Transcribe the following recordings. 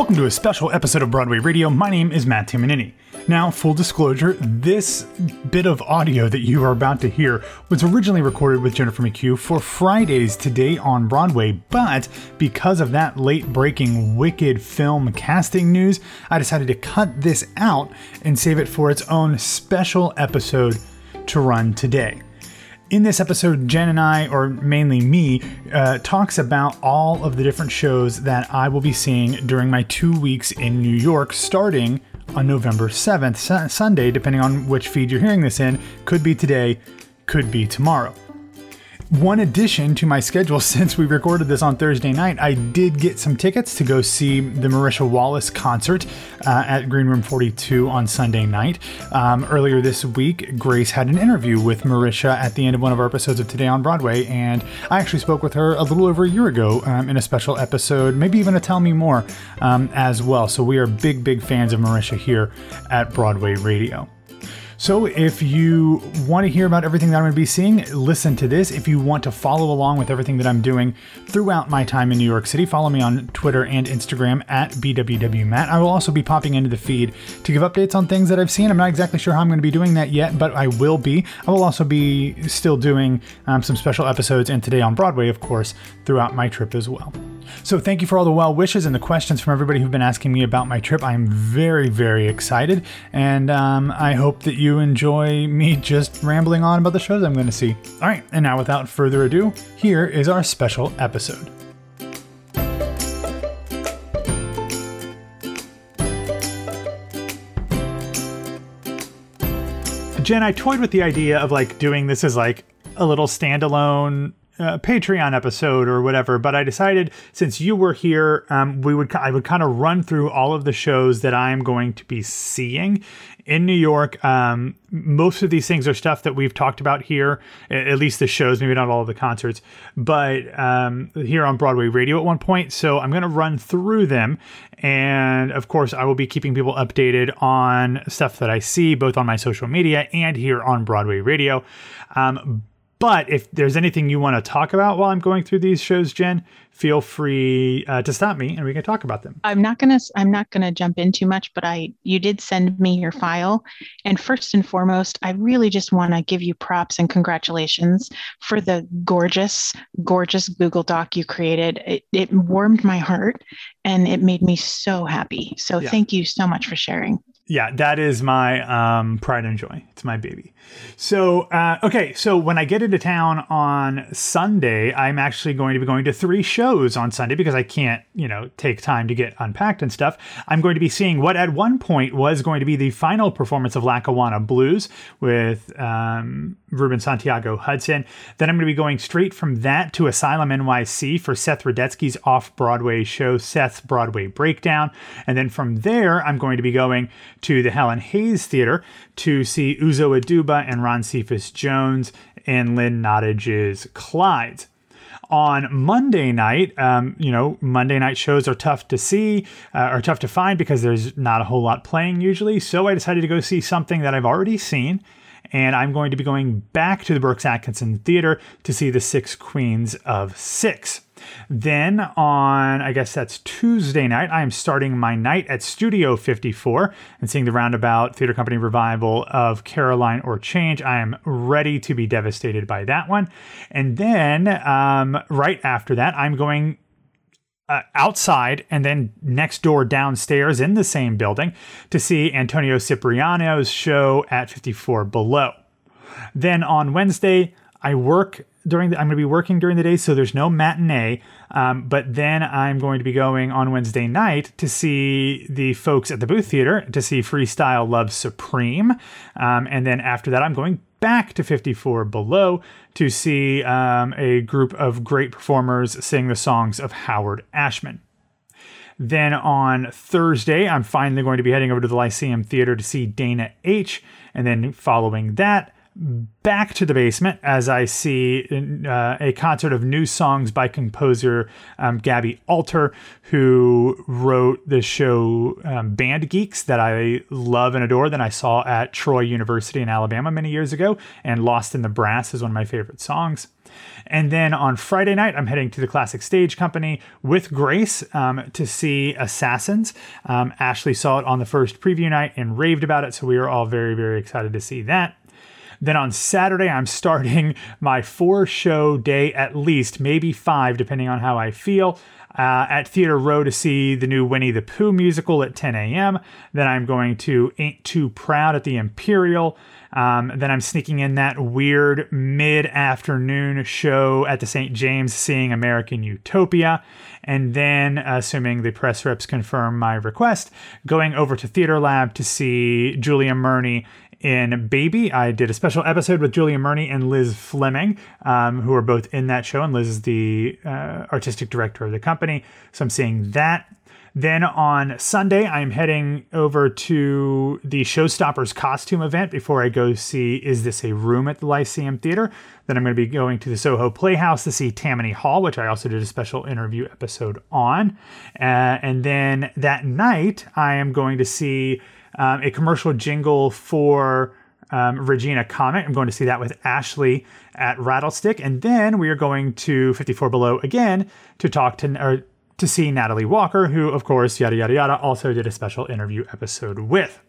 Welcome to a special episode of Broadway Radio. My name is Matt Tamanini. Now, full disclosure, this bit of audio that you are about to hear was originally recorded with Jennifer McHugh for Fridays Today on Broadway, but because of that late breaking Wicked film casting news, I decided to cut this out and save it for its own special episode to run today. In this episode, Jen and I, or mainly me, uh, talks about all of the different shows that I will be seeing during my two weeks in New York, starting on November 7th, su- Sunday, depending on which feed you're hearing this in. Could be today, could be tomorrow. One addition to my schedule since we recorded this on Thursday night, I did get some tickets to go see the Marisha Wallace concert uh, at Green Room 42 on Sunday night. Um, earlier this week, Grace had an interview with Marisha at the end of one of our episodes of Today on Broadway, and I actually spoke with her a little over a year ago um, in a special episode, maybe even a Tell Me More um, as well. So we are big, big fans of Marisha here at Broadway Radio. So, if you want to hear about everything that I'm going to be seeing, listen to this. If you want to follow along with everything that I'm doing throughout my time in New York City, follow me on Twitter and Instagram at BWWMatt. I will also be popping into the feed to give updates on things that I've seen. I'm not exactly sure how I'm going to be doing that yet, but I will be. I will also be still doing um, some special episodes and today on Broadway, of course, throughout my trip as well. So, thank you for all the well wishes and the questions from everybody who've been asking me about my trip. I'm very, very excited, and um, I hope that you enjoy me just rambling on about the shows I'm going to see. All right, and now without further ado, here is our special episode. Jen, I toyed with the idea of like doing this as like a little standalone uh, Patreon episode or whatever, but I decided since you were here, um, we would I would kind of run through all of the shows that I'm going to be seeing in New York. Um, most of these things are stuff that we've talked about here, at least the shows, maybe not all of the concerts, but um, here on Broadway Radio at one point. So I'm going to run through them, and of course, I will be keeping people updated on stuff that I see both on my social media and here on Broadway Radio. Um, but if there's anything you want to talk about while I'm going through these shows, Jen, feel free uh, to stop me and we can talk about them. I'm not gonna I'm not gonna jump in too much, but I you did send me your file, and first and foremost, I really just want to give you props and congratulations for the gorgeous, gorgeous Google Doc you created. It, it warmed my heart, and it made me so happy. So yeah. thank you so much for sharing yeah, that is my um, pride and joy. It's my baby. So, uh, okay, so when I get into town on Sunday, I'm actually going to be going to three shows on Sunday because I can't, you know, take time to get unpacked and stuff. I'm going to be seeing what at one point was going to be the final performance of Lackawanna Blues with um, Ruben Santiago Hudson. Then I'm going to be going straight from that to Asylum NYC for Seth Rudetsky's off Broadway show, Seth's Broadway Breakdown. And then from there, I'm going to be going to the Helen Hayes Theater to see Uzo Aduba and Ron Cephas Jones and Lynn Nottage's Clyde's on Monday night, um, you know, Monday night shows are tough to see, uh, are tough to find because there's not a whole lot playing usually. So I decided to go see something that I've already seen. And I'm going to be going back to the Brooks Atkinson Theater to see The Six Queens of Six. Then on, I guess that's Tuesday night, I am starting my night at Studio 54 and seeing the roundabout theater company revival of Caroline or Change. I am ready to be devastated by that one. And then um, right after that, I'm going uh, outside and then next door downstairs in the same building to see Antonio Cipriano's show at 54 Below. Then on Wednesday, I work during the, I'm going to be working during the day, so there's no matinee. Um, but then I'm going to be going on Wednesday night to see the folks at the Booth Theater to see Freestyle Love Supreme. Um, and then after that, I'm going back to 54 Below to see um, a group of great performers sing the songs of Howard Ashman. Then on Thursday, I'm finally going to be heading over to the Lyceum Theater to see Dana H. And then following that, back to the basement as I see uh, a concert of new songs by composer um, Gaby Alter, who wrote the show um, Band Geeks that I love and adore, that I saw at Troy University in Alabama many years ago, and Lost in the Brass is one of my favorite songs. And then on Friday night, I'm heading to the Classic Stage Company with Grace um, to see Assassins. Um, Ashley saw it on the first preview night and raved about it, so we are all very, very excited to see that. Then on Saturday, I'm starting my four show day at least, maybe five, depending on how I feel. Uh, at Theater Row to see the new Winnie the Pooh musical at 10 a.m. Then I'm going to Ain't Too Proud at the Imperial. Um, then I'm sneaking in that weird mid afternoon show at the St. James seeing American Utopia. And then, assuming the press reps confirm my request, going over to Theater Lab to see Julia Murney in Baby. I did a special episode with Julia Murney and Liz Fleming, um, who are both in that show. And Liz is the uh, artistic director of the company. So I'm seeing that. Then on Sunday, I'm heading over to the Showstoppers costume event before I go see Is This a Room at the Lyceum Theater. Then I'm going to be going to the Soho Playhouse to see Tammany Hall, which I also did a special interview episode on. Uh, and then that night, I am going to see um, a commercial jingle for um, Regina Comet. I'm going to see that with Ashley at Rattlestick, and then we are going to 54 Below again to talk to or to see Natalie Walker, who, of course, yada yada yada, also did a special interview episode with.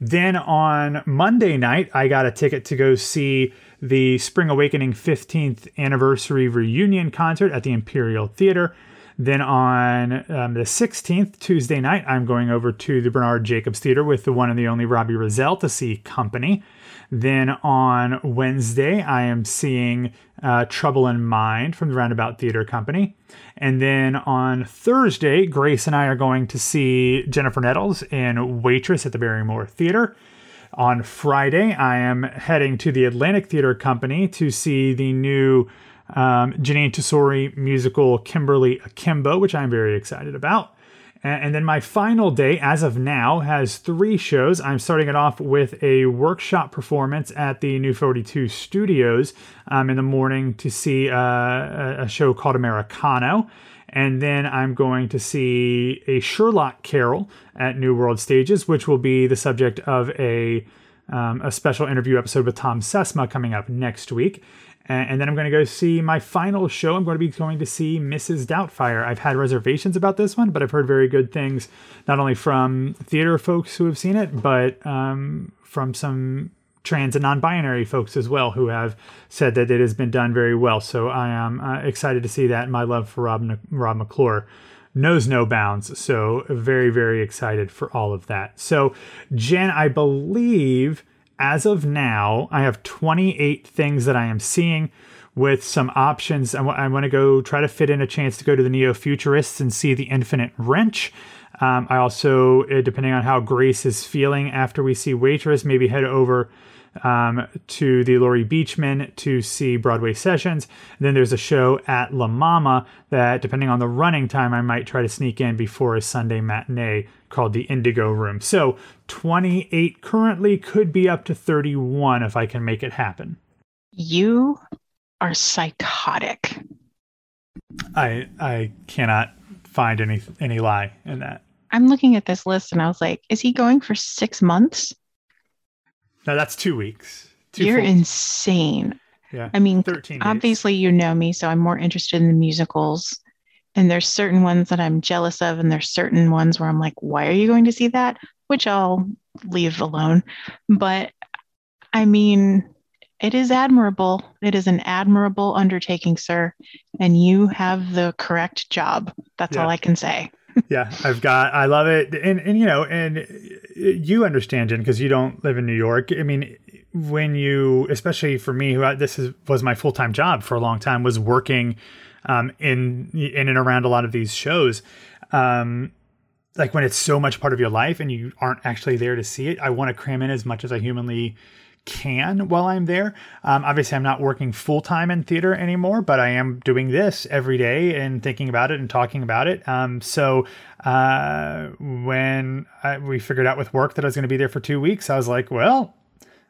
Then on Monday night, I got a ticket to go see the Spring Awakening 15th anniversary reunion concert at the Imperial Theater. Then on um, the 16th, Tuesday night, I'm going over to the Bernard Jacobs Theater with the one and the only Robbie Rozelle to see Company. Then on Wednesday, I am seeing uh, Trouble in Mind from the Roundabout Theater Company. And then on Thursday, Grace and I are going to see Jennifer Nettles in Waitress at the Barrymore Theater. On Friday, I am heading to the Atlantic Theater Company to see the new um, Jeanine Tesori musical Kimberly Akimbo, which I'm very excited about. And then my final day, as of now, has three shows. I'm starting it off with a workshop performance at the New 42 Studios um, in the morning to see uh, a show called Americano. And then I'm going to see a Sherlock Carol at New World Stages, which will be the subject of a um, a special interview episode with Thom Sesma coming up next week. And then I'm going to go see my final show. I'm going to be going to see Mrs. Doubtfire. I've had reservations about this one, but I've heard very good things, not only from theater folks who have seen it, but um, from some trans and non-binary folks as well who have said that it has been done very well. So I am uh, excited to see that. My love for Rob Rob McClure knows no bounds. So very very excited for all of that. So Jen, I believe as of now, I have 28 things that I am seeing with some options. I, w- I want to go try to fit in a chance to go to the Neo Futurists and see the Infinite Wrench. Um, I also, uh, depending on how Grace is feeling after we see Waitress, maybe head over um, to the Laurie Beechman to see Broadway Sessions. And then there's a show at La Mama that, depending on the running time, I might try to sneak in before a Sunday matinee called the Indigo Room. So 28 currently could be up to 31 if I can make it happen. You are psychotic. I I cannot find any any lie in that. I'm looking at this list and I was like, is he going for six months? No, that's two weeks. Two You're full- insane. Yeah. I mean, 13 obviously, days. you know me, so I'm more interested in the musicals. And there's certain ones that I'm jealous of, and there's certain ones where I'm like, why are you going to see that? Which I'll leave alone. But I mean, it is admirable. It is an admirable undertaking, sir. And you have the correct job. That's yeah. all I can say yeah, I've got. I love it, and and you know, and you understand, Jen, because you don't live in New York. I mean, when you, especially for me, who I, this is was my full time job for a long time, was working um, in in and around a lot of these shows. Um, like when it's so much part of your life and you aren't actually there to see it, I want to cram in as much as I humanly can while I'm there. Um, obviously, I'm not working full time in theater anymore, but I am doing this every day and thinking about it and talking about it. Um, so uh, when I, we figured out with work that I was going to be there for two weeks, I was like, well,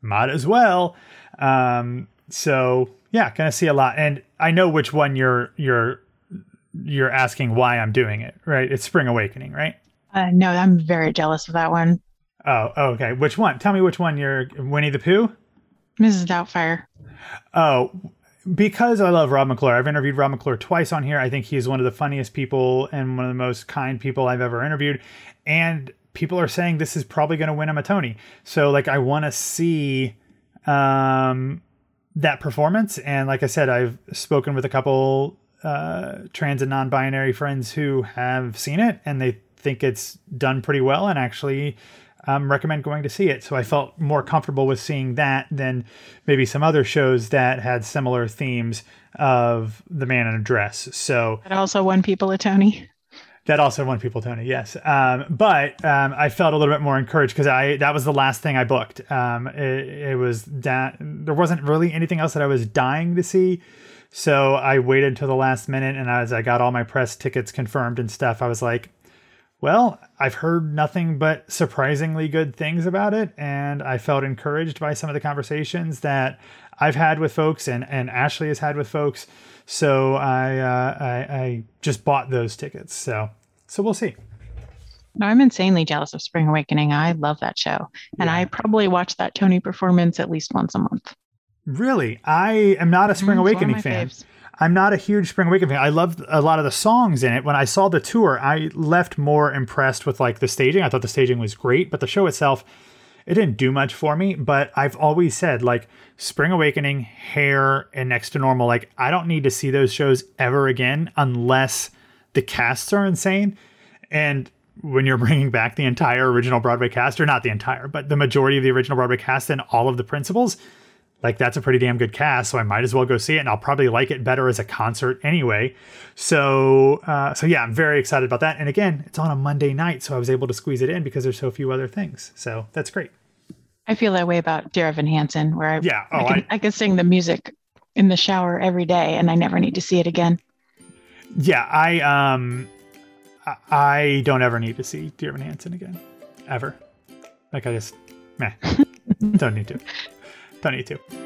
might as well. Um, so yeah, gonna see a lot, and I know which one you're you're you're asking why I'm doing it, right? It's Spring Awakening, right? Uh, no, I'm very jealous of that one. Oh, okay. Which one? Tell me which one you're Winnie the Pooh? Mrs. Doubtfire. Oh, because I love Rob McClure. I've interviewed Rob McClure twice on here. I think he's one of the funniest people and one of the most kind people I've ever interviewed. And people are saying this is probably going to win him a Tony. So like I want to see um that performance and like I said I've spoken with a couple uh trans and non-binary friends who have seen it and they think it's done pretty well and actually um, recommend going to see it. So I felt more comfortable with seeing that than maybe some other shows that had similar themes of the man in a dress. So That also won people a Tony. that also won people Tony, yes. Um, but um, I felt a little bit more encouraged because I that was the last thing I booked. Um, it, it was that there wasn't really anything else that I was dying to see. So I waited until the last minute, and as I got all my press tickets confirmed and stuff, I was like, well, I've heard nothing but surprisingly good things about it, and I felt encouraged by some of the conversations that I've had with folks and, and Ashley has had with folks. So I, uh, I I just bought those tickets. So so we'll see. I'm insanely jealous of Spring Awakening. I love that show. And Yeah. I probably watch that Tony performance at least once a month. Really, I am not a Spring Mm, it's one of Awakening fan. faves. I'm not a huge Spring Awakening fan. I loved a lot of the songs in it. When I saw the tour, I left more impressed with like the staging. I thought the staging was great, but the show itself, it didn't do much for me. But I've always said like Spring Awakening, Hair, and Next to Normal. Like I don't need to see those shows ever again unless the casts are insane. And when you're bringing back the entire original Broadway cast, or not the entire, but the majority of the original Broadway cast and all of the principals, like that's a pretty damn good cast so i might as well go see it and i'll probably like it better as a concert anyway. So uh, so yeah i'm very excited about that. And again it's on a monday night so i was able to squeeze it in because there's so few other things. So that's great. I feel that way about Dear Evan Hansen, where I, Yeah. Oh, I, can, I, can sing the music in the shower every day and I never need to see it again. yeah i um I- i don't ever need to see dear evan hansen again ever. Like i just meh. Don't need to don't need to